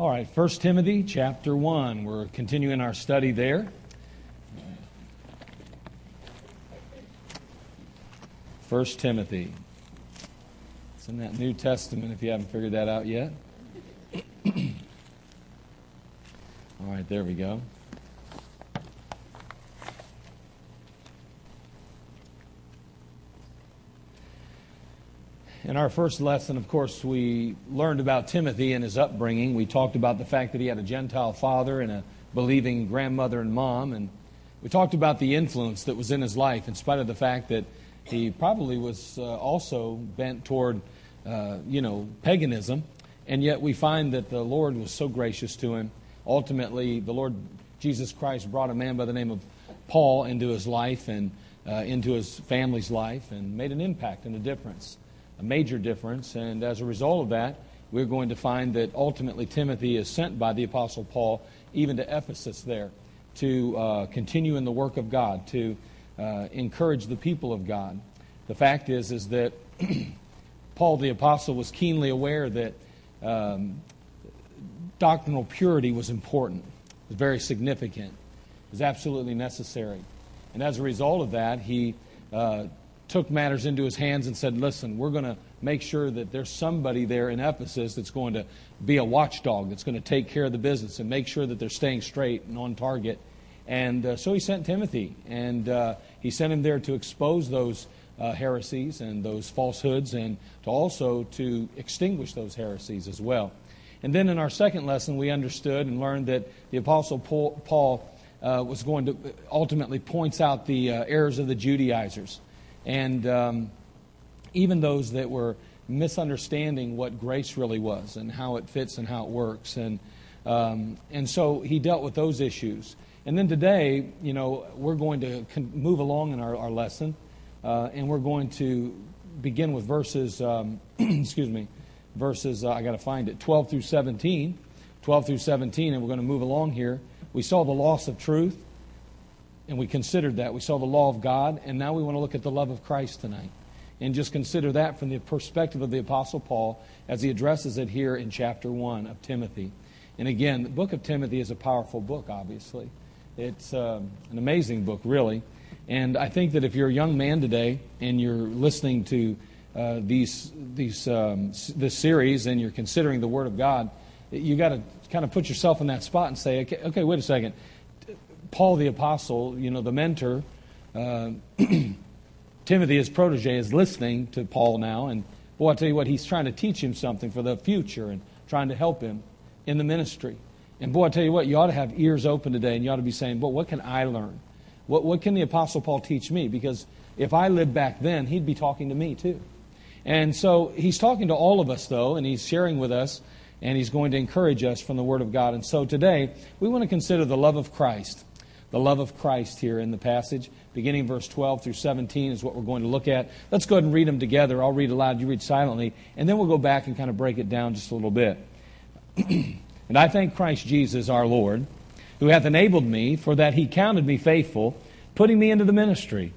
All right, 1 Timothy chapter 1. We're continuing our study there. First Timothy. It's in that New Testament if you haven't figured that out yet. All right, there we go. In our first lesson, of course, we learned about Timothy and his upbringing. We talked about the fact that he had a Gentile father and a believing grandmother and mom. And we talked about the influence that was in his life, in spite of the fact that he probably was uh, also bent toward, uh, you know, paganism. And yet we find that the Lord was so gracious to him. Ultimately, the Lord Jesus Christ brought a man by the name of Paul into his life and uh, into his family's life and made an impact and a difference a major difference. And as a result of that, we're going to find that ultimately Timothy is sent by the Apostle Paul even to Ephesus there to uh, continue in the work of God, to uh, encourage the people of God. The fact is, is that Paul the Apostle was keenly aware that um, doctrinal purity was important, was very significant, was absolutely necessary. And as a result of that, he uh, took matters into his hands and said, Listen, we're going to make sure that there's somebody there in Ephesus that's going to be a watchdog, that's going to take care of the business and make sure that they're staying straight and on target. And uh, so he sent Timothy, and uh, he sent him there to expose those uh, heresies and those falsehoods and to also to extinguish those heresies as well. And then in our second lesson, we understood and learned that the Apostle Paul uh, was going to ultimately points out the uh, errors of the Judaizers and um, even those that were misunderstanding what grace really was and how it fits and how it works. And, um, and so he dealt with those issues. And then today, you know, we're going to move along in our, our lesson, uh, and we're going to begin with verses, um, excuse me, verses, uh, I got to find it, 12 through 17. 12 through 17, and we're going to move along here. We saw the loss of truth and we considered that. We saw the law of God, and now we want to look at the love of Christ tonight. And just consider that from the perspective of the Apostle Paul as he addresses it here in chapter 1 of Timothy. And again, the book of Timothy is a powerful book, obviously. It's uh, an amazing book, really. And I think that if you're a young man today and you're listening to uh, these, these, um, this series and you're considering the Word of God, you got to kind of put yourself in that spot and say, okay, okay wait a second. Paul the Apostle, you know, the mentor, uh, Timothy, his protege, is listening to Paul now. And boy, I tell you what, he's trying to teach him something for the future and trying to help him in the ministry. And boy, I tell you what, you ought to have ears open today and you ought to be saying, "But what can I learn? What, what can the Apostle Paul teach me? Because if I lived back then, he'd be talking to me too. And so he's talking to all of us, though, and he's sharing with us, and he's going to encourage us from the Word of God. And so today, we want to consider the love of Christ the love of Christ here in the passage. Beginning verse 12 through 17 is what we're going to look at. Let's go ahead and read them together. I'll read aloud, you read silently, and then we'll go back and kind of break it down just a little bit. and I thank Christ Jesus our Lord, who hath enabled me, for that he counted me faithful, putting me into the ministry,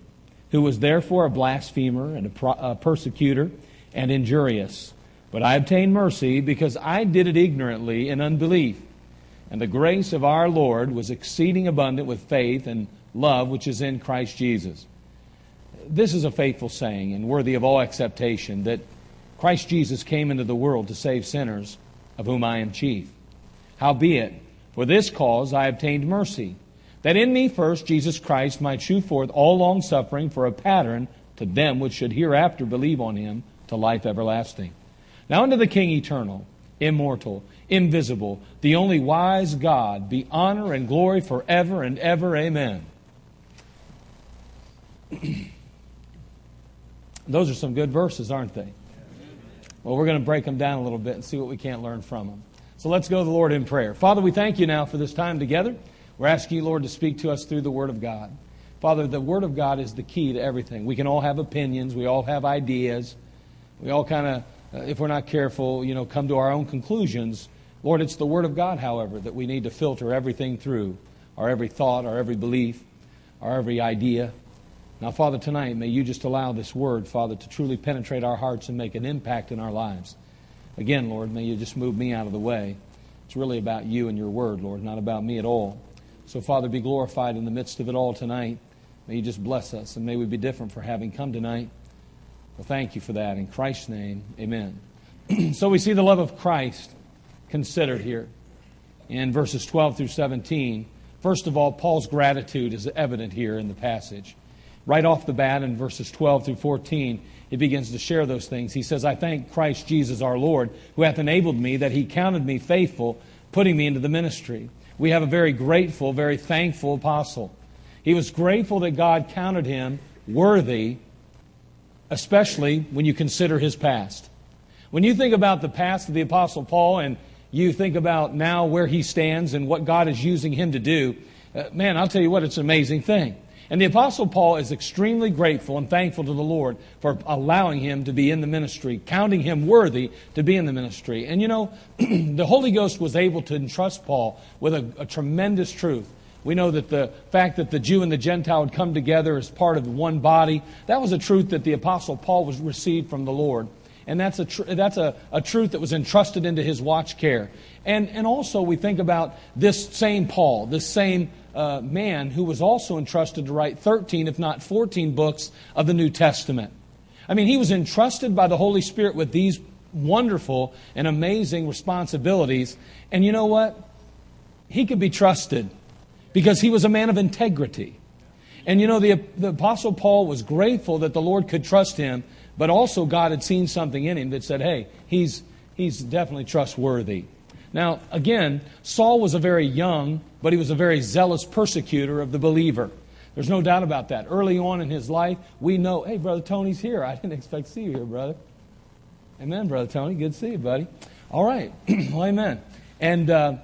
who was therefore a blasphemer and a, pro- a persecutor and injurious. But I obtained mercy because I did it ignorantly in unbelief. And the grace of our Lord was exceeding abundant with faith and love which is in Christ Jesus. This is a faithful saying and worthy of all acceptation that Christ Jesus came into the world to save sinners, of whom I am chief. Howbeit, for this cause I obtained mercy, that in me first Jesus Christ might shew forth all long suffering for a pattern to them which should hereafter believe on him to life everlasting. Now unto the King eternal, immortal, invisible, the only wise God, be honor and glory forever and ever. Amen. Those are some good verses, aren't they? Well, we're going to break them down a little bit and see what we can't learn from them. So let's go to the Lord in prayer. Father, we thank you now for this time together. We're asking you, Lord, to speak to us through the Word of God. Father, the Word of God is the key to everything. We can all have opinions, we all have ideas, we all kind of, uh, if we're not careful, you know, come to our own conclusions. Lord, it's the Word of God, however, that we need to filter everything through our every thought, our every belief, our every idea. Now, Father, tonight, may you just allow this Word, Father, to truly penetrate our hearts and make an impact in our lives. Again, Lord, may you just move me out of the way. It's really about you and your word, Lord, not about me at all. So, Father, be glorified in the midst of it all tonight. May you just bless us, and may we be different for having come tonight. Well, thank you for that. In Christ's name, amen. so we see the love of Christ considered here in verses 12 through 17. First of all, Paul's gratitude is evident here in the passage. Right off the bat, in verses 12 through 14, he begins to share those things. He says, I thank Christ Jesus our Lord, who hath enabled me, that he counted me faithful, putting me into the ministry. We have a very grateful, very thankful apostle. He was grateful that God counted him worthy, especially when you consider his past. When you think about the past of the Apostle Paul and you think about now where he stands and what God is using him to do, uh, man, I'll tell you what, it's an amazing thing. And the Apostle Paul is extremely grateful and thankful to the Lord for allowing him to be in the ministry, counting him worthy to be in the ministry. And you know, the Holy Ghost was able to entrust Paul with a, a tremendous truth. We know that the fact that the Jew and the Gentile would come together as part of one body, that was a truth that the Apostle Paul was received from the Lord. And that's a, tr- that's a, a truth that was entrusted into his watch care. And, and also, we think about this same Paul, this same uh, man who was also entrusted to write 13, if not 14 books of the New Testament. I mean, he was entrusted by the Holy Spirit with these wonderful and amazing responsibilities. And you know what? He could be trusted because he was a man of integrity. And you know, the, the Apostle Paul was grateful that the Lord could trust him but also, God had seen something in him that said, hey, he's, he's definitely trustworthy. Now, again, Saul was a very young, but he was a very zealous persecutor of the believer. There's no doubt about that. Early on in his life, we know, hey, Brother Tony's here. I didn't expect to see you here, brother. Amen, Brother Tony. Good to see you, buddy. All right. well, amen. And, uh,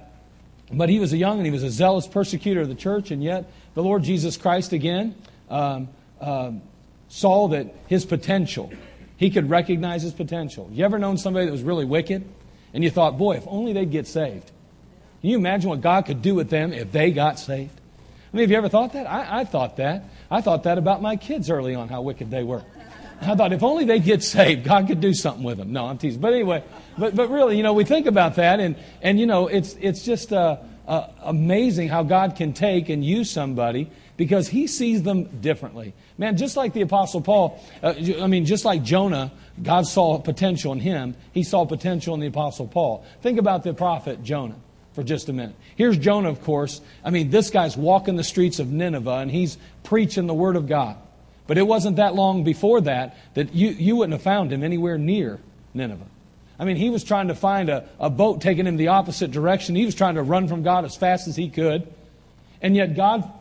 but he was a young and he was a zealous persecutor of the church, and yet the Lord Jesus Christ, again, um, um, saw that his potential, he could recognize his potential. You ever known somebody that was really wicked and you thought, boy, if only they'd get saved? Can you imagine what God could do with them if they got saved? I mean, have you ever thought that? I, I thought that. I thought that about my kids early on, how wicked they were. I thought if only they'd get saved, God could do something with them. No, I'm teasing. But anyway, but, but really, you know, we think about that and, and you know, it's, it's just uh, uh, amazing how God can take and use somebody because he sees them differently. Man, just like the Apostle Paul, uh, I mean, just like Jonah, God saw potential in him, he saw potential in the Apostle Paul. Think about the prophet Jonah for just a minute. Here's Jonah, of course. I mean, this guy's walking the streets of Nineveh and he's preaching the Word of God. But it wasn't that long before that that you, you wouldn't have found him anywhere near Nineveh. I mean, he was trying to find a, a boat taking him the opposite direction. He was trying to run from God as fast as he could. And yet God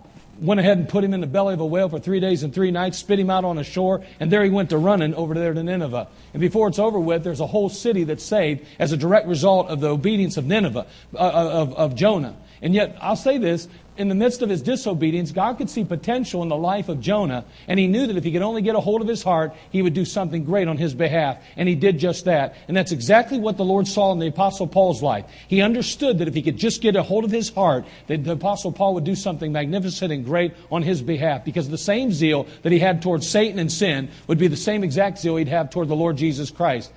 went ahead and put him in the belly of a whale for three days and three nights, spit him out on the shore, and there he went to running over there to Nineveh. And before it's over with, there's a whole city that's saved as a direct result of the obedience of Nineveh, uh, of, of Jonah. And yet, I'll say this in the midst of his disobedience, God could see potential in the life of Jonah, and he knew that if he could only get a hold of his heart, he would do something great on his behalf. And he did just that. And that's exactly what the Lord saw in the Apostle Paul's life. He understood that if he could just get a hold of his heart, that the Apostle Paul would do something magnificent and great on his behalf. Because the same zeal that he had towards Satan and sin would be the same exact zeal he'd have toward the Lord Jesus Christ.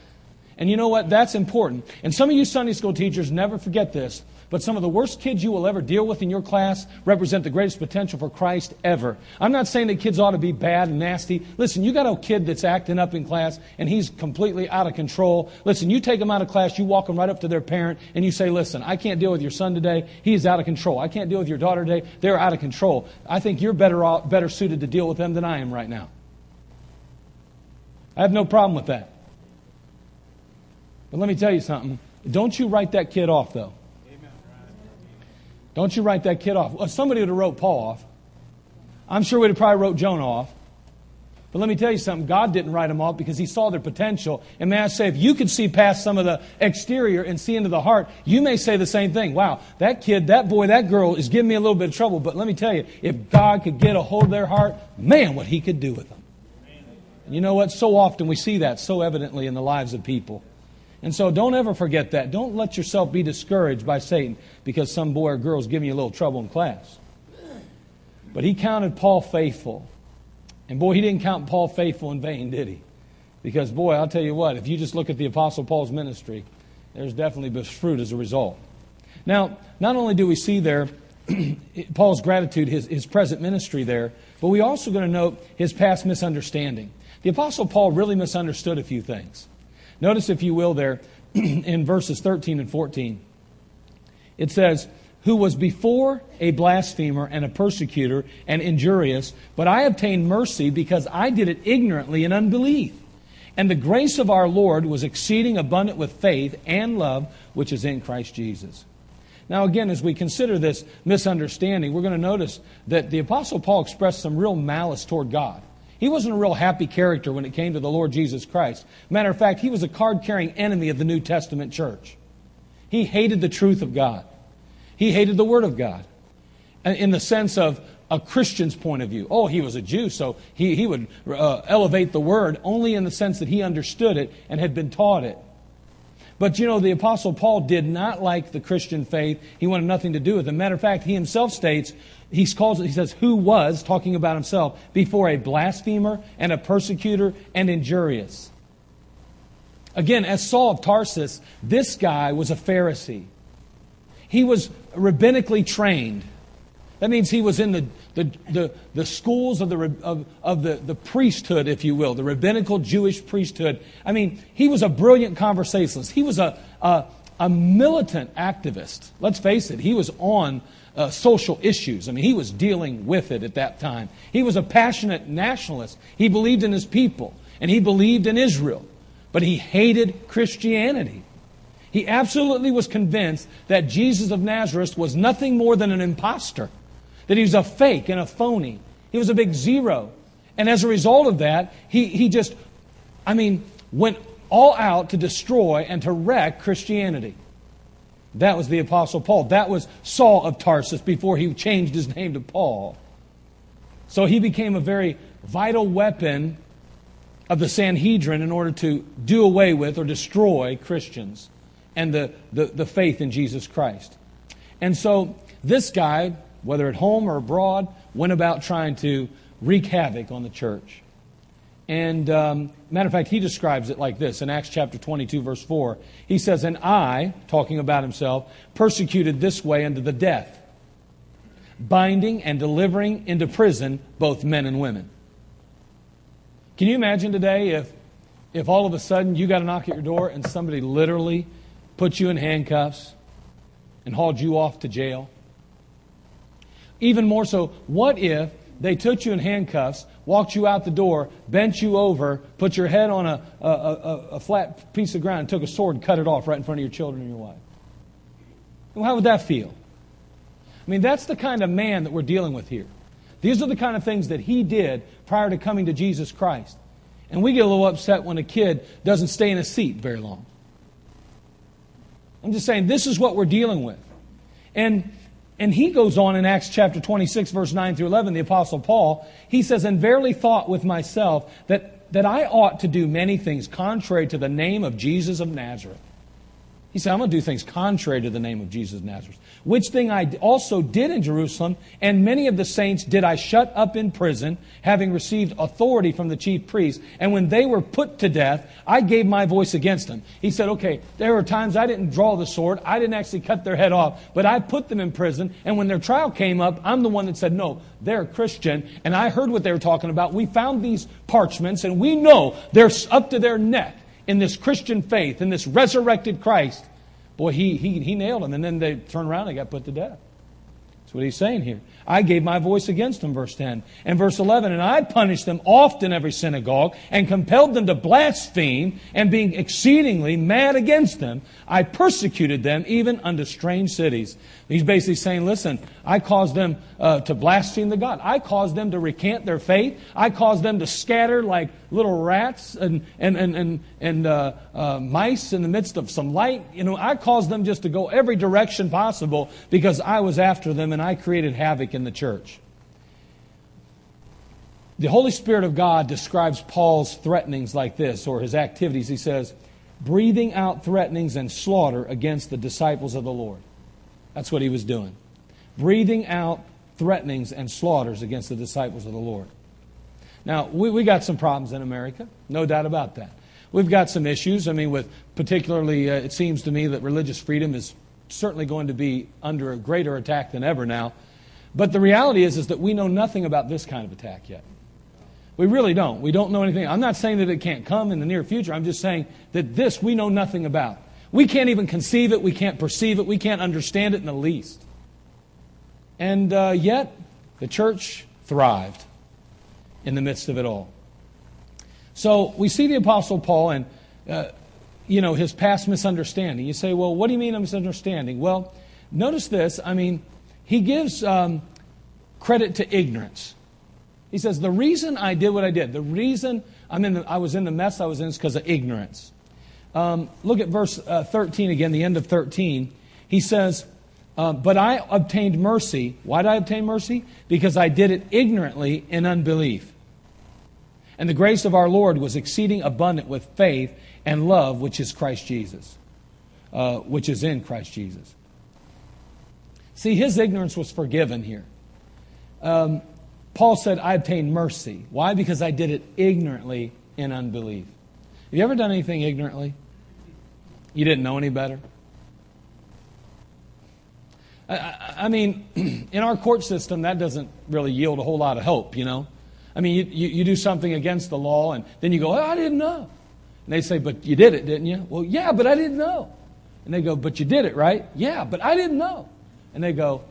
And you know what? That's important. And some of you Sunday school teachers never forget this. But some of the worst kids you will ever deal with in your class represent the greatest potential for Christ ever. I'm not saying that kids ought to be bad and nasty. Listen, you got a kid that's acting up in class and he's completely out of control. Listen, you take him out of class, you walk him right up to their parent and you say, listen, I can't deal with your son today. He's out of control. I can't deal with your daughter today. They're out of control. I think you're better, off, better suited to deal with them than I am right now. I have no problem with that. But let me tell you something. Don't you write that kid off, though. Don't you write that kid off. Well, somebody would have wrote Paul off. I'm sure we'd have probably wrote Jonah off. But let me tell you something. God didn't write them off because He saw their potential. And may I say, if you could see past some of the exterior and see into the heart, you may say the same thing. Wow, that kid, that boy, that girl is giving me a little bit of trouble. But let me tell you, if God could get a hold of their heart, man, what He could do with them. And you know what? So often we see that so evidently in the lives of people. And so don't ever forget that. Don't let yourself be discouraged by Satan because some boy or girl is giving you a little trouble in class. But he counted Paul faithful. And boy, he didn't count Paul faithful in vain, did he? Because, boy, I'll tell you what, if you just look at the Apostle Paul's ministry, there's definitely fruit as a result. Now, not only do we see there Paul's gratitude, his, his present ministry there, but we're also going to note his past misunderstanding. The Apostle Paul really misunderstood a few things. Notice, if you will, there in verses 13 and 14. It says, Who was before a blasphemer and a persecutor and injurious, but I obtained mercy because I did it ignorantly in unbelief. And the grace of our Lord was exceeding abundant with faith and love which is in Christ Jesus. Now, again, as we consider this misunderstanding, we're going to notice that the Apostle Paul expressed some real malice toward God. He wasn't a real happy character when it came to the Lord Jesus Christ. Matter of fact, he was a card carrying enemy of the New Testament church. He hated the truth of God, he hated the Word of God in the sense of a Christian's point of view. Oh, he was a Jew, so he, he would uh, elevate the Word only in the sense that he understood it and had been taught it. But you know, the Apostle Paul did not like the Christian faith. He wanted nothing to do with it. Matter of fact, he himself states, he calls it, he says, who was, talking about himself, before a blasphemer and a persecutor and injurious. Again, as Saul of Tarsus, this guy was a Pharisee. He was rabbinically trained. That means he was in the, the, the, the schools of, the, of, of the, the priesthood, if you will, the rabbinical Jewish priesthood. I mean, he was a brilliant conversationalist. He was a, a, a militant activist. Let's face it, he was on uh, social issues. I mean, he was dealing with it at that time. He was a passionate nationalist. He believed in his people, and he believed in Israel, but he hated Christianity. He absolutely was convinced that Jesus of Nazareth was nothing more than an impostor that he was a fake and a phony. He was a big zero. And as a result of that, he, he just, I mean, went all out to destroy and to wreck Christianity. That was the Apostle Paul. That was Saul of Tarsus before he changed his name to Paul. So he became a very vital weapon of the Sanhedrin in order to do away with or destroy Christians and the, the, the faith in Jesus Christ. And so this guy whether at home or abroad, went about trying to wreak havoc on the church. And um, matter of fact, he describes it like this in Acts chapter 22, verse 4. He says, And I, talking about himself, persecuted this way unto the death, binding and delivering into prison both men and women. Can you imagine today if, if all of a sudden you got a knock at your door and somebody literally put you in handcuffs and hauled you off to jail? Even more so, what if they took you in handcuffs, walked you out the door, bent you over, put your head on a, a, a, a flat piece of ground, and took a sword and cut it off right in front of your children and your wife? Well, how would that feel? I mean, that's the kind of man that we're dealing with here. These are the kind of things that he did prior to coming to Jesus Christ. And we get a little upset when a kid doesn't stay in a seat very long. I'm just saying, this is what we're dealing with. And and he goes on in Acts chapter 26, verse 9 through 11, the Apostle Paul, he says, And verily thought with myself that, that I ought to do many things contrary to the name of Jesus of Nazareth. He said, I'm going to do things contrary to the name of Jesus of Nazareth. Which thing I also did in Jerusalem, and many of the saints did I shut up in prison, having received authority from the chief priests. And when they were put to death, I gave my voice against them. He said, Okay, there were times I didn't draw the sword, I didn't actually cut their head off, but I put them in prison. And when their trial came up, I'm the one that said, No, they're a Christian. And I heard what they were talking about. We found these parchments, and we know they're up to their neck in this Christian faith, in this resurrected Christ, boy, he, he, he nailed them. And then they turned around and got put to death. That's what he's saying here. I gave my voice against them, verse 10. And verse 11, and I punished them often every synagogue and compelled them to blaspheme, and being exceedingly mad against them, I persecuted them even unto strange cities. He's basically saying, listen, I caused them uh, to blaspheme the God. I caused them to recant their faith. I caused them to scatter like little rats and, and, and, and, and uh, uh, mice in the midst of some light. You know, I caused them just to go every direction possible because I was after them and I created havoc in the church. The Holy Spirit of God describes Paul's threatenings like this, or his activities. He says, breathing out threatenings and slaughter against the disciples of the Lord. That's what he was doing. Breathing out threatenings and slaughters against the disciples of the Lord. Now, we, we got some problems in America, no doubt about that. We've got some issues. I mean, with particularly, uh, it seems to me that religious freedom is certainly going to be under a greater attack than ever now. But the reality is, is that we know nothing about this kind of attack yet. We really don't. We don't know anything. I'm not saying that it can't come in the near future. I'm just saying that this we know nothing about. We can't even conceive it. We can't perceive it. We can't understand it in the least. And uh, yet, the church thrived in the midst of it all. So we see the Apostle Paul and, uh, you know, his past misunderstanding. You say, well, what do you mean a misunderstanding? Well, notice this. I mean, he gives um, credit to ignorance. He says, The reason I did what I did, the reason I'm in the, I was in the mess I was in is because of ignorance. Um, look at verse uh, 13 again, the end of 13. He says, uh, But I obtained mercy. Why did I obtain mercy? Because I did it ignorantly in unbelief. And the grace of our Lord was exceeding abundant with faith and love, which is Christ Jesus, uh, which is in Christ Jesus. See, his ignorance was forgiven here. Um, Paul said, I obtained mercy. Why? Because I did it ignorantly in unbelief. Have you ever done anything ignorantly? You didn't know any better? I, I mean, in our court system, that doesn't really yield a whole lot of hope, you know? I mean, you, you, you do something against the law, and then you go, oh, I didn't know. And they say, but you did it, didn't you? Well, yeah, but I didn't know. And they go, but you did it, right? Yeah, but I didn't know. And they go,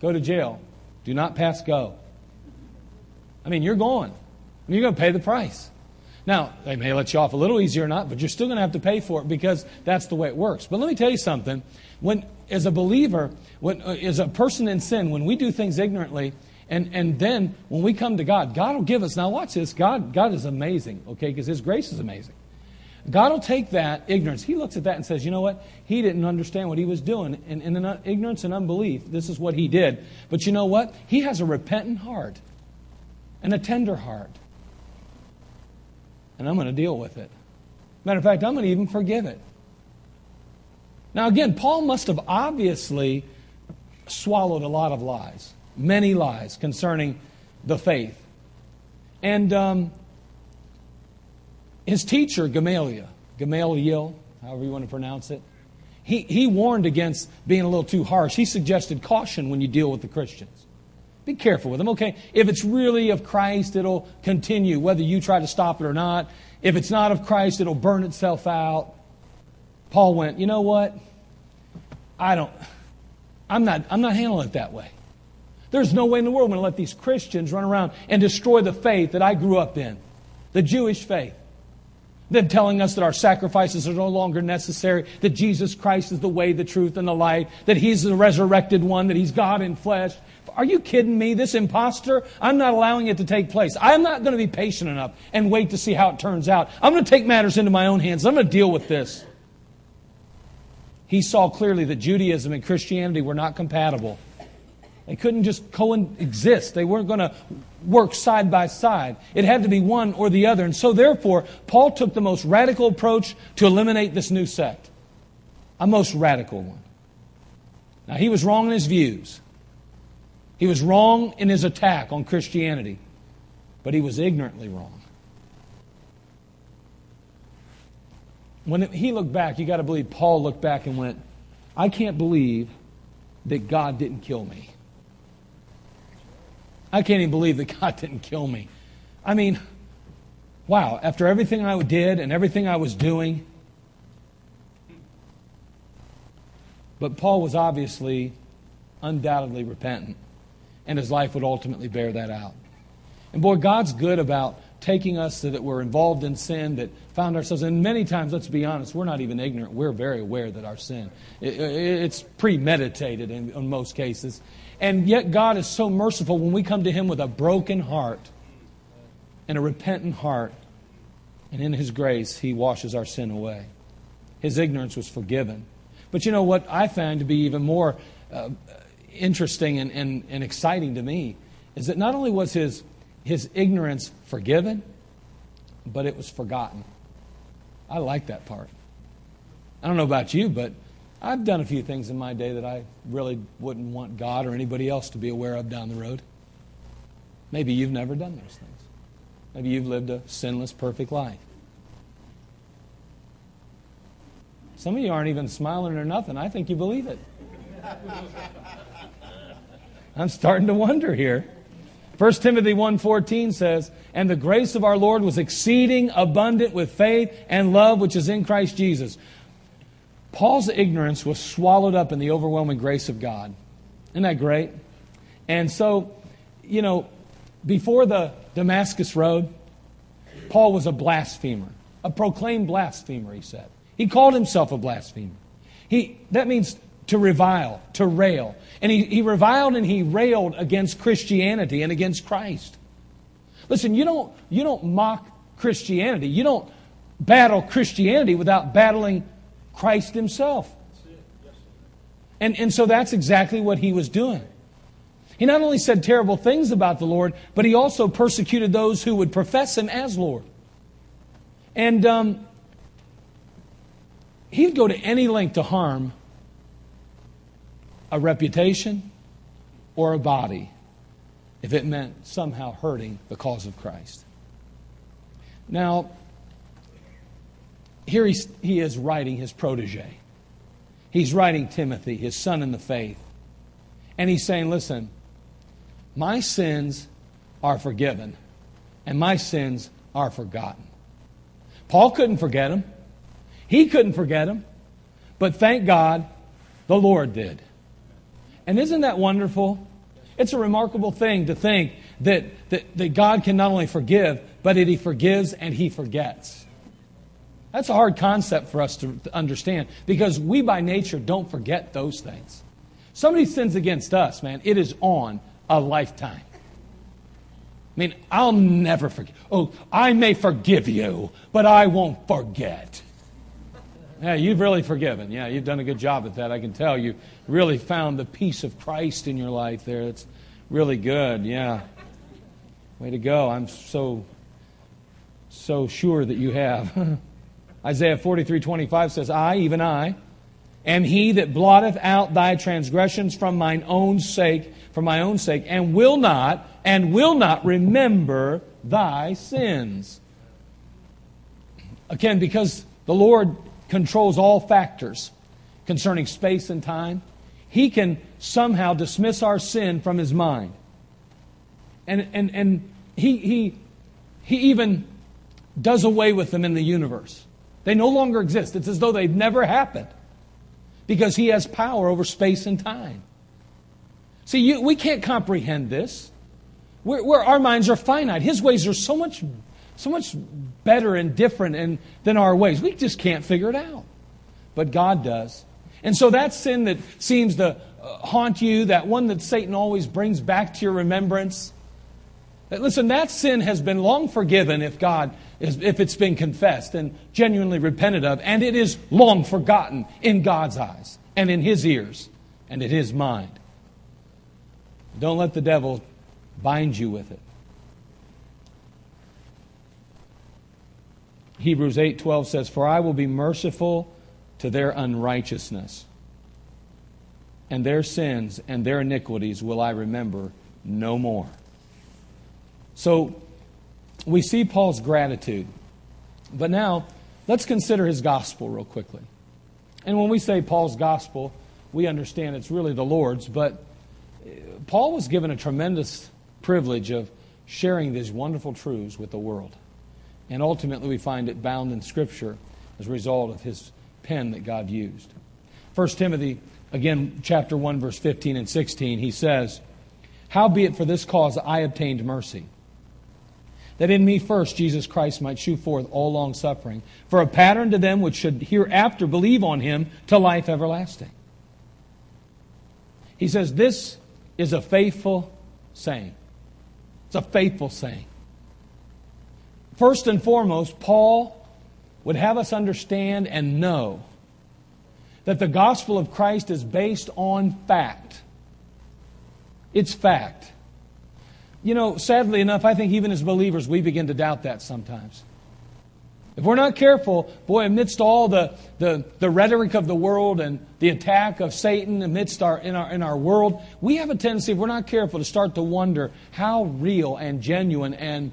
go to jail. Do not pass go. I mean, you're going. You're going to pay the price. Now, they may let you off a little easier or not, but you're still going to have to pay for it because that's the way it works. But let me tell you something. When, as a believer, when, uh, as a person in sin, when we do things ignorantly, and, and then when we come to God, God will give us, now watch this, God, God is amazing, okay, because His grace is amazing. God will take that ignorance. He looks at that and says, you know what? He didn't understand what he was doing. And in ignorance and unbelief, this is what he did. But you know what? He has a repentant heart and a tender heart. And I'm going to deal with it. Matter of fact, I'm going to even forgive it. Now, again, Paul must have obviously swallowed a lot of lies, many lies concerning the faith. And um, his teacher, Gamaliel, Gamaliel, however you want to pronounce it, he, he warned against being a little too harsh. He suggested caution when you deal with the Christians. Be careful with them, okay? If it's really of Christ, it'll continue, whether you try to stop it or not. If it's not of Christ, it'll burn itself out. Paul went, you know what? I don't, I'm not, I'm not handling it that way. There's no way in the world I'm going to let these Christians run around and destroy the faith that I grew up in, the Jewish faith. Them telling us that our sacrifices are no longer necessary, that Jesus Christ is the way, the truth, and the light, that He's the resurrected one, that He's God in flesh. Are you kidding me? This impostor? I'm not allowing it to take place. I'm not going to be patient enough and wait to see how it turns out. I'm going to take matters into my own hands. I'm going to deal with this. He saw clearly that Judaism and Christianity were not compatible. They couldn't just coexist. They weren't going to work side by side. It had to be one or the other. And so, therefore, Paul took the most radical approach to eliminate this new sect. A most radical one. Now, he was wrong in his views. He was wrong in his attack on Christianity, but he was ignorantly wrong. When he looked back, you got to believe Paul looked back and went, I can't believe that God didn't kill me. I can't even believe that God didn't kill me. I mean, wow, after everything I did and everything I was doing. But Paul was obviously, undoubtedly repentant, and his life would ultimately bear that out. And boy, God's good about taking us so that we're involved in sin, that found ourselves, and many times, let's be honest, we're not even ignorant. We're very aware that our sin, it's premeditated in, in most cases. And yet, God is so merciful when we come to Him with a broken heart and a repentant heart. And in His grace, He washes our sin away. His ignorance was forgiven. But you know what I find to be even more uh, interesting and, and, and exciting to me is that not only was his, his ignorance forgiven, but it was forgotten. I like that part. I don't know about you, but I've done a few things in my day that I really wouldn't want God or anybody else to be aware of down the road. Maybe you've never done those things. Maybe you've lived a sinless, perfect life. Some of you aren't even smiling or nothing. I think you believe it. I'm starting to wonder here. 1 Timothy 1:14 says, "And the grace of our Lord was exceeding abundant with faith and love which is in Christ Jesus." Paul's ignorance was swallowed up in the overwhelming grace of God. Isn't that great? And so, you know, before the Damascus Road, Paul was a blasphemer, a proclaimed blasphemer, he said. He called himself a blasphemer. He, that means to revile, to rail. And he, he reviled and he railed against Christianity and against Christ. Listen, you don't, you don't mock Christianity. You don't battle Christianity without battling Christ himself. And, and so that's exactly what he was doing. He not only said terrible things about the Lord, but he also persecuted those who would profess him as Lord. And um, he'd go to any length to harm a reputation or a body if it meant somehow hurting the cause of Christ. Now, here he is writing his protege. He's writing Timothy, his son in the faith. And he's saying, listen, my sins are forgiven, and my sins are forgotten. Paul couldn't forget them. He couldn't forget them. But thank God the Lord did. And isn't that wonderful? It's a remarkable thing to think that, that, that God can not only forgive, but that He forgives and He forgets. That's a hard concept for us to, understand because we by nature don't forget those things. Somebody sins against us, man, it is on a lifetime. I mean, I'll never forget. Oh, I may forgive you, but I won't forget. Yeah, you've really forgiven. Yeah, you've done a good job at that. I can tell you really found the peace of Christ in your life there. It's really good. Yeah. Way to go. I'm so so sure that you have. Isaiah 43:25 says, "I, even I, am he that blotteth out thy transgressions from mine own sake, for my own sake, and will not and will not remember thy sins." Again, because the Lord controls all factors concerning space and time, he can somehow dismiss our sin from his mind. And, and, and he, he, he even does away with them in the universe. They no longer exist. It's as though they've never happened because he has power over space and time. See, you, we can't comprehend this. We're, we're, our minds are finite. His ways are so much so much better and different and, than our ways. We just can't figure it out. But God does. And so that sin that seems to uh, haunt you, that one that Satan always brings back to your remembrance, Uh, listen, that sin has been long forgiven if God is, if it's been confessed and genuinely repented of, and it is long forgotten in God's eyes and in His ears and in His mind. Don't let the devil bind you with it. Hebrews 8:12 says, "For I will be merciful to their unrighteousness, and their sins and their iniquities will I remember no more." So we see Paul's gratitude. But now, let's consider his gospel real quickly. And when we say Paul's gospel, we understand it's really the Lord's, but eh, Paul was given a tremendous privilege of sharing these wonderful truths with the world. And ultimately, we find it bound in Scripture as a result of his pen that God used. 1 Timothy, again, chapter 1, verse 15 and 16, he says, Howbeit for this cause I obtained mercy, that in me first Jesus Christ might shew forth all long suffering, for a pattern to them which should hereafter believe on him to life everlasting. He says, This is a faithful saying. It's a faithful saying. First and foremost, Paul would have us understand and know that the gospel of Christ is based on fact. It's fact. You know, sadly enough, I think even as believers, we begin to doubt that sometimes. If we're not careful, boy, amidst all the, the, the rhetoric of the world and the attack of Satan amidst our in, our in our world, we have a tendency, if we're not careful, to start to wonder how real and genuine and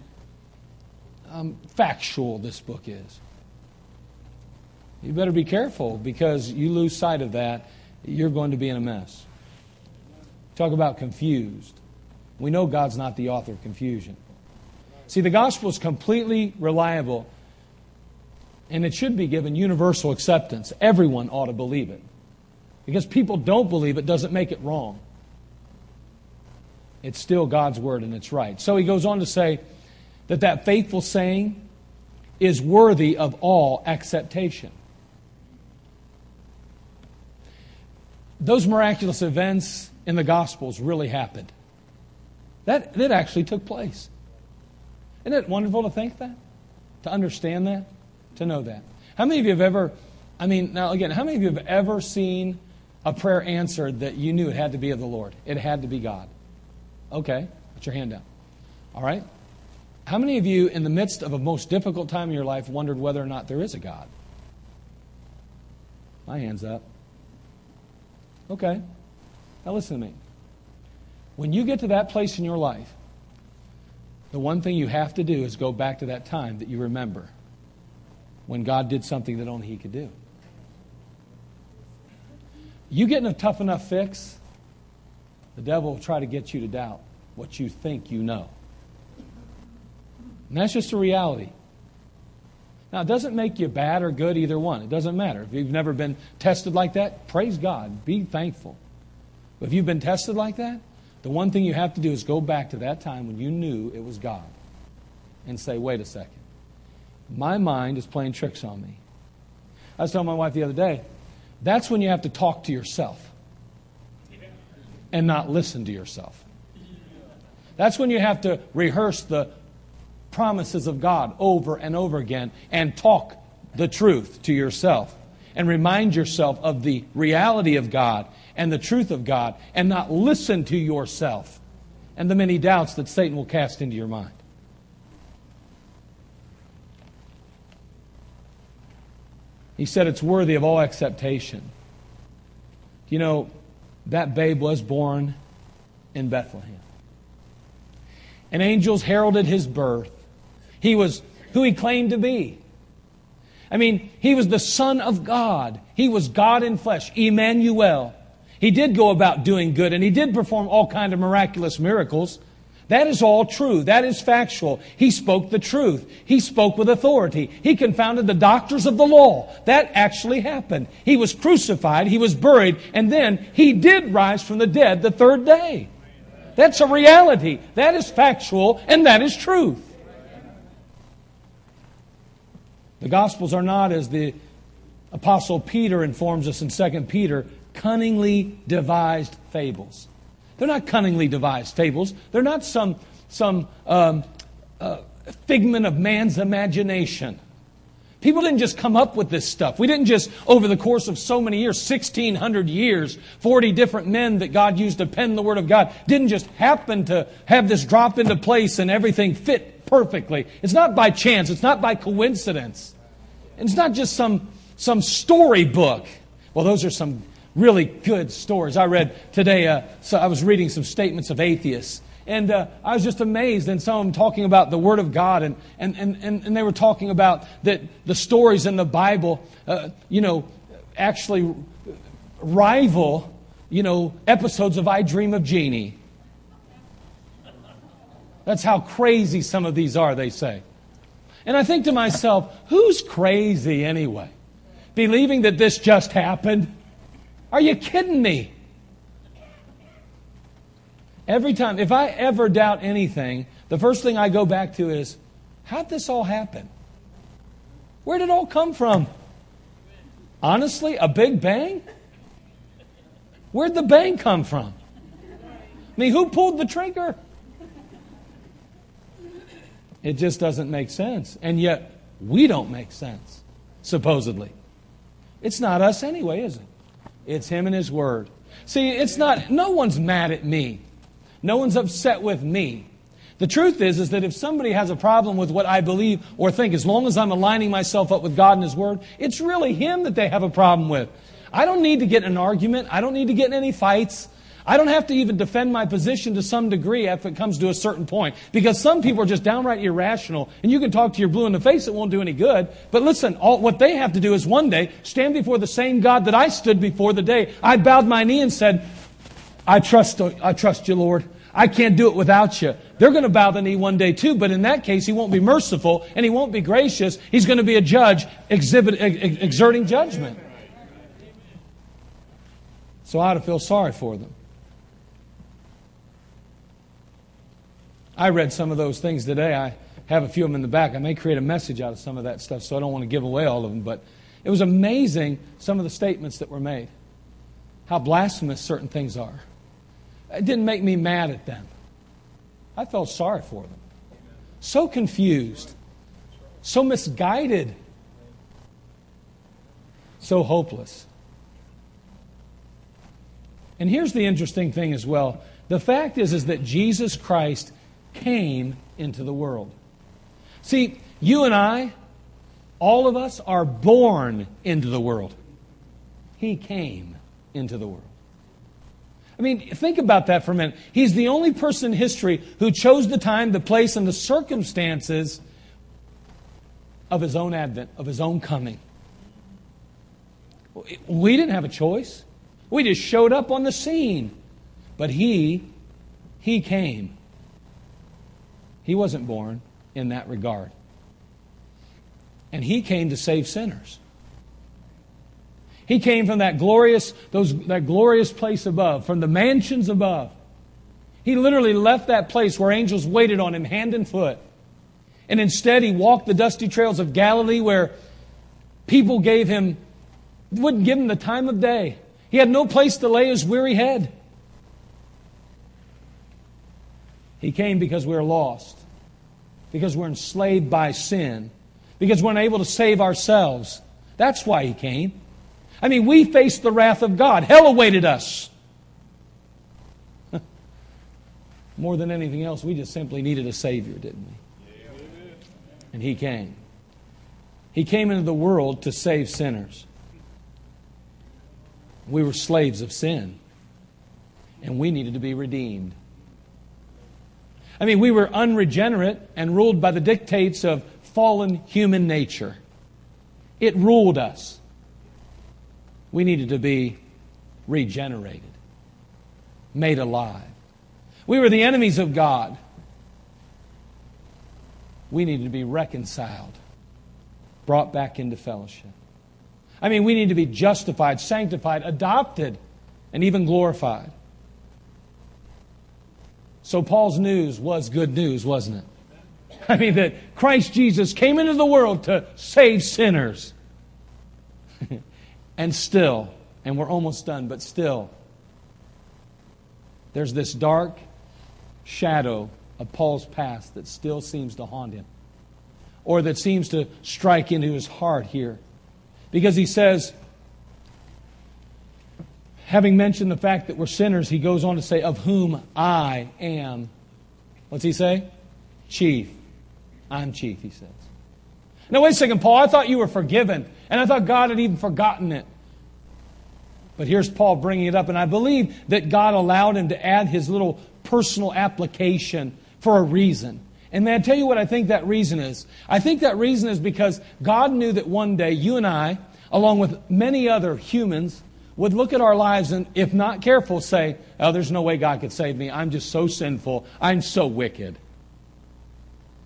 um, factual this book is. You better be careful because you lose sight of that, you're going to be in a mess. Talk about confused. We know God's not the author of confusion. See, the gospel is completely reliable and it should be given universal acceptance. Everyone ought to believe it. Because people don't believe it doesn't make it wrong. It's still God's word and it's right. So he goes on to say that that faithful saying is worthy of all acceptation. Those miraculous events in the Gospels really happened. That, that actually took place. Isn't it wonderful to think that? To understand that? To know that? How many of you have ever, I mean, now again, how many of you have ever seen a prayer answered that you knew it had to be of the Lord? It had to be God. Okay, put your hand down. All right? How many of you, in the midst of a most difficult time in your life, wondered whether or not there is a God? My hand's up. Okay. Now listen to me. When you get to that place in your life, the one thing you have to do is go back to that time that you remember when God did something that only He could do. You getting a tough enough fix, the devil will try to get you to doubt what you think you know. And that's just a reality. Now, it doesn't make you bad or good, either one. It doesn't matter. If you've never been tested like that, praise God. Be thankful. But if you've been tested like that, the one thing you have to do is go back to that time when you knew it was God and say, wait a second. My mind is playing tricks on me. I was telling my wife the other day, that's when you have to talk to yourself and not listen to yourself. That's when you have to rehearse the promises of God over and over again and talk the truth to yourself and remind yourself of the reality of God and the truth of God and not listen to yourself and the many doubts that Satan will cast into your mind. He said it's worthy of all acceptation. You know, that babe was born in Bethlehem. And angels heralded his birth. He was who he claimed to be. I mean, he was the Son of God. He was God in flesh, Emmanuel. He did go about doing good and he did perform all kind of miraculous miracles. That is all true. That is factual. He spoke the truth. He spoke with authority. He confounded the doctors of the law. That actually happened. He was crucified, he was buried, and then he did rise from the dead the third day. That's a reality. That is factual, and that is truth. The Gospels are not, as the Apostle Peter informs us in 2 Peter, cunningly devised fables. They're not cunningly devised fables. They're not some, some um, uh, figment of man's imagination. People didn't just come up with this stuff. We didn't just, over the course of so many years, 1,600 years, 40 different men that God used to pen the Word of God, didn't just happen to have this drop into place and everything fit perfectly. It's not by chance. It's not by coincidence. It's not just some, some storybook. Well, those are some really good stories. I read today, uh, so I was reading some statements of atheists. And uh, I was just amazed, and some of them talking about the Word of God, and, and, and, and they were talking about that the stories in the Bible, uh, you know, actually rival, you know, episodes of I Dream of Jeannie. That's how crazy some of these are, they say. And I think to myself, who's crazy anyway? Believing that this just happened? Are you kidding me? Every time, if I ever doubt anything, the first thing I go back to is, how'd this all happen? Where did it all come from? Honestly, a big bang? Where'd the bang come from? I mean, who pulled the trigger? It just doesn't make sense. And yet, we don't make sense, supposedly. It's not us anyway, is it? It's Him and His Word. See, it's not, no one's mad at me. No one's upset with me. The truth is, is that if somebody has a problem with what I believe or think, as long as I'm aligning myself up with God and His Word, it's really Him that they have a problem with. I don't need to get in an argument. I don't need to get in any fights. I don't have to even defend my position to some degree if it comes to a certain point. Because some people are just downright irrational, and you can talk to your blue in the face, it won't do any good. But listen, all, what they have to do is one day stand before the same God that I stood before the day I bowed my knee and said, I trust, I trust you, Lord. I can't do it without you. They're going to bow the knee one day too, but in that case, he won't be merciful and he won't be gracious. He's going to be a judge exhibit, ex- exerting judgment. So I ought to feel sorry for them. I read some of those things today. I have a few of them in the back. I may create a message out of some of that stuff, so I don't want to give away all of them. But it was amazing some of the statements that were made, how blasphemous certain things are. It didn't make me mad at them. I felt sorry for them. So confused, so misguided, so hopeless. And here's the interesting thing as well. The fact is, is that Jesus Christ came into the world. See, you and I, all of us are born into the world. He came into the world. I mean, think about that for a minute. He's the only person in history who chose the time, the place, and the circumstances of his own advent, of his own coming. We didn't have a choice. We just showed up on the scene. But he, he came. He wasn't born in that regard. And he came to save sinners. He came from that glorious, those, that glorious place above, from the mansions above. He literally left that place where angels waited on him hand and foot. And instead, he walked the dusty trails of Galilee where people gave him, wouldn't give him the time of day. He had no place to lay his weary head. He came because we are lost, because we're enslaved by sin, because we're unable to save ourselves. That's why he came. I mean, we faced the wrath of God. Hell awaited us. More than anything else, we just simply needed a Savior, didn't we? And He came. He came into the world to save sinners. We were slaves of sin, and we needed to be redeemed. I mean, we were unregenerate and ruled by the dictates of fallen human nature. It ruled us. We needed to be regenerated, made alive. We were the enemies of God. We needed to be reconciled, brought back into fellowship. I mean, we need to be justified, sanctified, adopted, and even glorified. So, Paul's news was good news, wasn't it? I mean, that Christ Jesus came into the world to save sinners. And still, and we're almost done, but still, there's this dark shadow of Paul's past that still seems to haunt him, or that seems to strike into his heart here. Because he says, having mentioned the fact that we're sinners, he goes on to say, Of whom I am. What's he say? Chief. I'm chief, he says. Now, wait a second, Paul. I thought you were forgiven, and I thought God had even forgotten it. But here's Paul bringing it up, and I believe that God allowed him to add his little personal application for a reason. And may I tell you what I think that reason is? I think that reason is because God knew that one day you and I, along with many other humans, would look at our lives and, if not careful, say, Oh, there's no way God could save me. I'm just so sinful. I'm so wicked.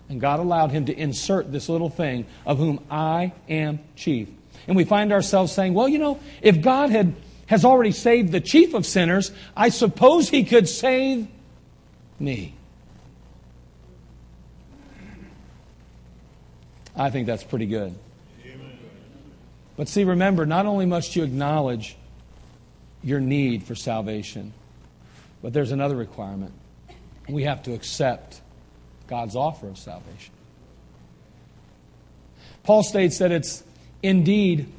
And God allowed him to insert this little thing of whom I am chief. And we find ourselves saying, well, you know, if God had, has already saved the chief of sinners, I suppose he could save me. I think that's pretty good. But see, remember, not only must you acknowledge your need for salvation, but there's another requirement. We have to accept God's offer of salvation. Paul states that it's indeed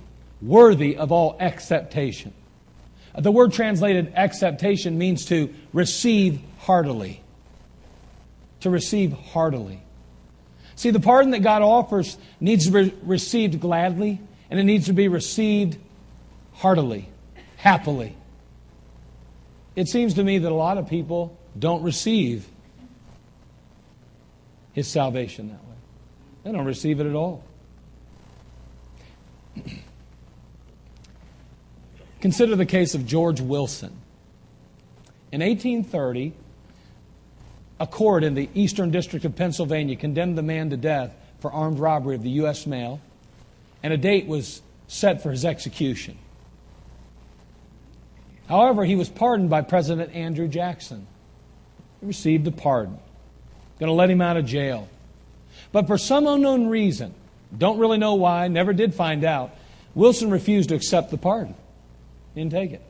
worthy of all acceptation. The word translated acceptation means to receive heartily. To receive heartily. See, the pardon that God offers needs to be received gladly, and it needs to be received heartily, happily. it seems to me that a lot of people don't receive his salvation that way. They don't receive it at all. Consider the case of George Wilson. In 1830, a court in the Eastern District of Pennsylvania condemned the man to death for armed robbery of the U.S. mail, and a date was set for his execution. However, he was pardoned by President Andrew Jackson. He received a pardon. Going to let him out of jail. But for some unknown reason, don't really know why, never did find out, Wilson refused to accept the pardon. He didn't take it.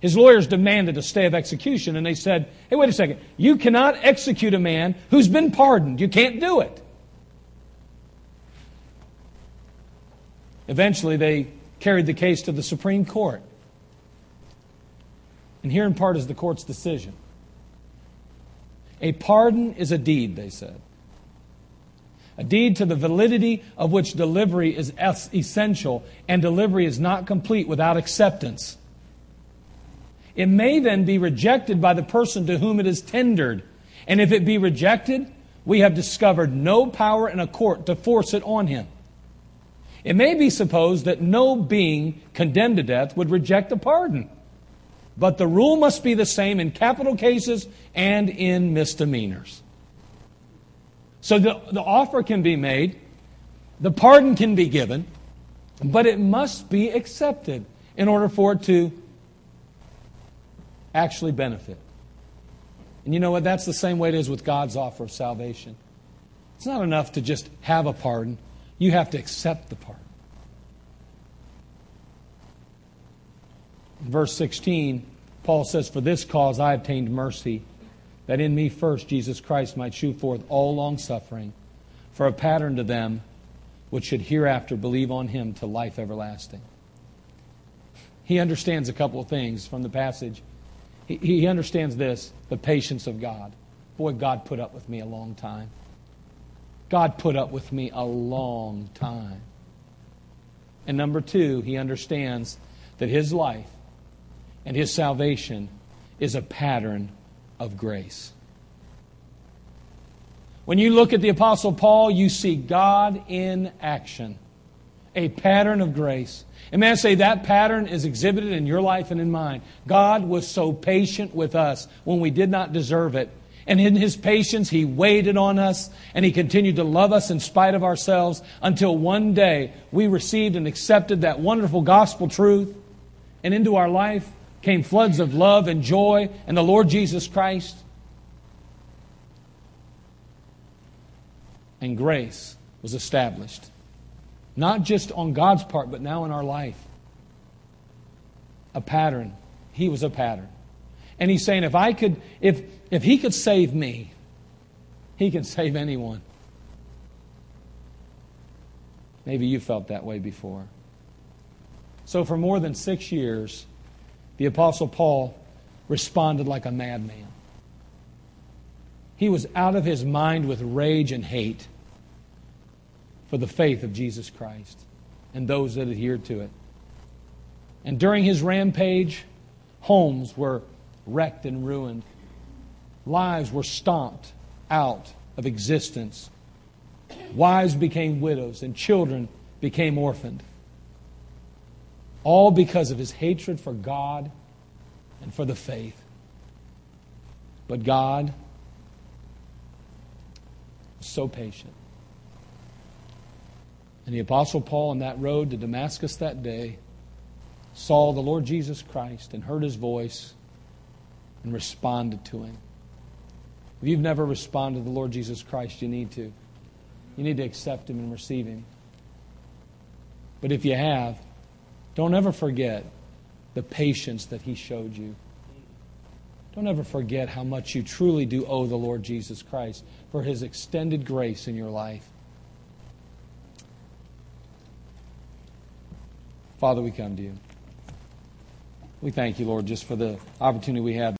His lawyers demanded a stay of execution, and they said, Hey, wait a second. You cannot execute a man who's been pardoned. You can't do it. Eventually, they carried the case to the Supreme Court. And here in part is the court's decision. A pardon is a deed, they said. A deed to the validity of which delivery is essential, and delivery is not complete without acceptance. It may then be rejected by the person to whom it is tendered. And if it be rejected, we have discovered no power in a court to force it on him. It may be supposed that no being condemned to death would reject a pardon. But the rule must be the same in capital cases and in misdemeanors. So the, the offer can be made, the pardon can be given, but it must be accepted in order for it to actually benefit. And you know what? That's the same way it is with God's offer of salvation. It's not enough to just have a pardon, you have to accept the pardon. Verse 16, Paul says, For this cause I obtained mercy, that in me first Jesus Christ might shew forth all long suffering, for a pattern to them which should hereafter believe on him to life everlasting. He understands a couple of things from the passage. He, he understands this the patience of God. Boy, God put up with me a long time. God put up with me a long time. And number two, he understands that his life and his salvation is a pattern of grace. When you look at the Apostle Paul, you see God in action, a pattern of grace. And may I say that pattern is exhibited in your life and in mine. God was so patient with us when we did not deserve it. And in His patience, He waited on us and He continued to love us in spite of ourselves until one day we received and accepted that wonderful gospel truth. And into our life came floods of love and joy and the Lord Jesus Christ. And grace was established. Not just on God's part, but now in our life. A pattern. He was a pattern. And he's saying, if I could, if, if he could save me, he can save anyone. Maybe you felt that way before. So, for more than six years, the Apostle Paul responded like a madman. He was out of his mind with rage and hate for the faith of Jesus Christ and those that adhered to it. And during his rampage, homes were wrecked and ruined, lives were stomped out of existence, wives became widows, and children became orphaned. All because of his hatred for God and for the faith. But God was so patient. And the Apostle Paul on that road to Damascus that day saw the Lord Jesus Christ and heard his voice and responded to him. If you've never responded to the Lord Jesus Christ, you need to. You need to accept him and receive him. But if you have, don't ever forget the patience that he showed you. Don't ever forget how much you truly do owe the Lord Jesus Christ for his extended grace in your life. Father, we come to you. We thank you, Lord, just for the opportunity we have.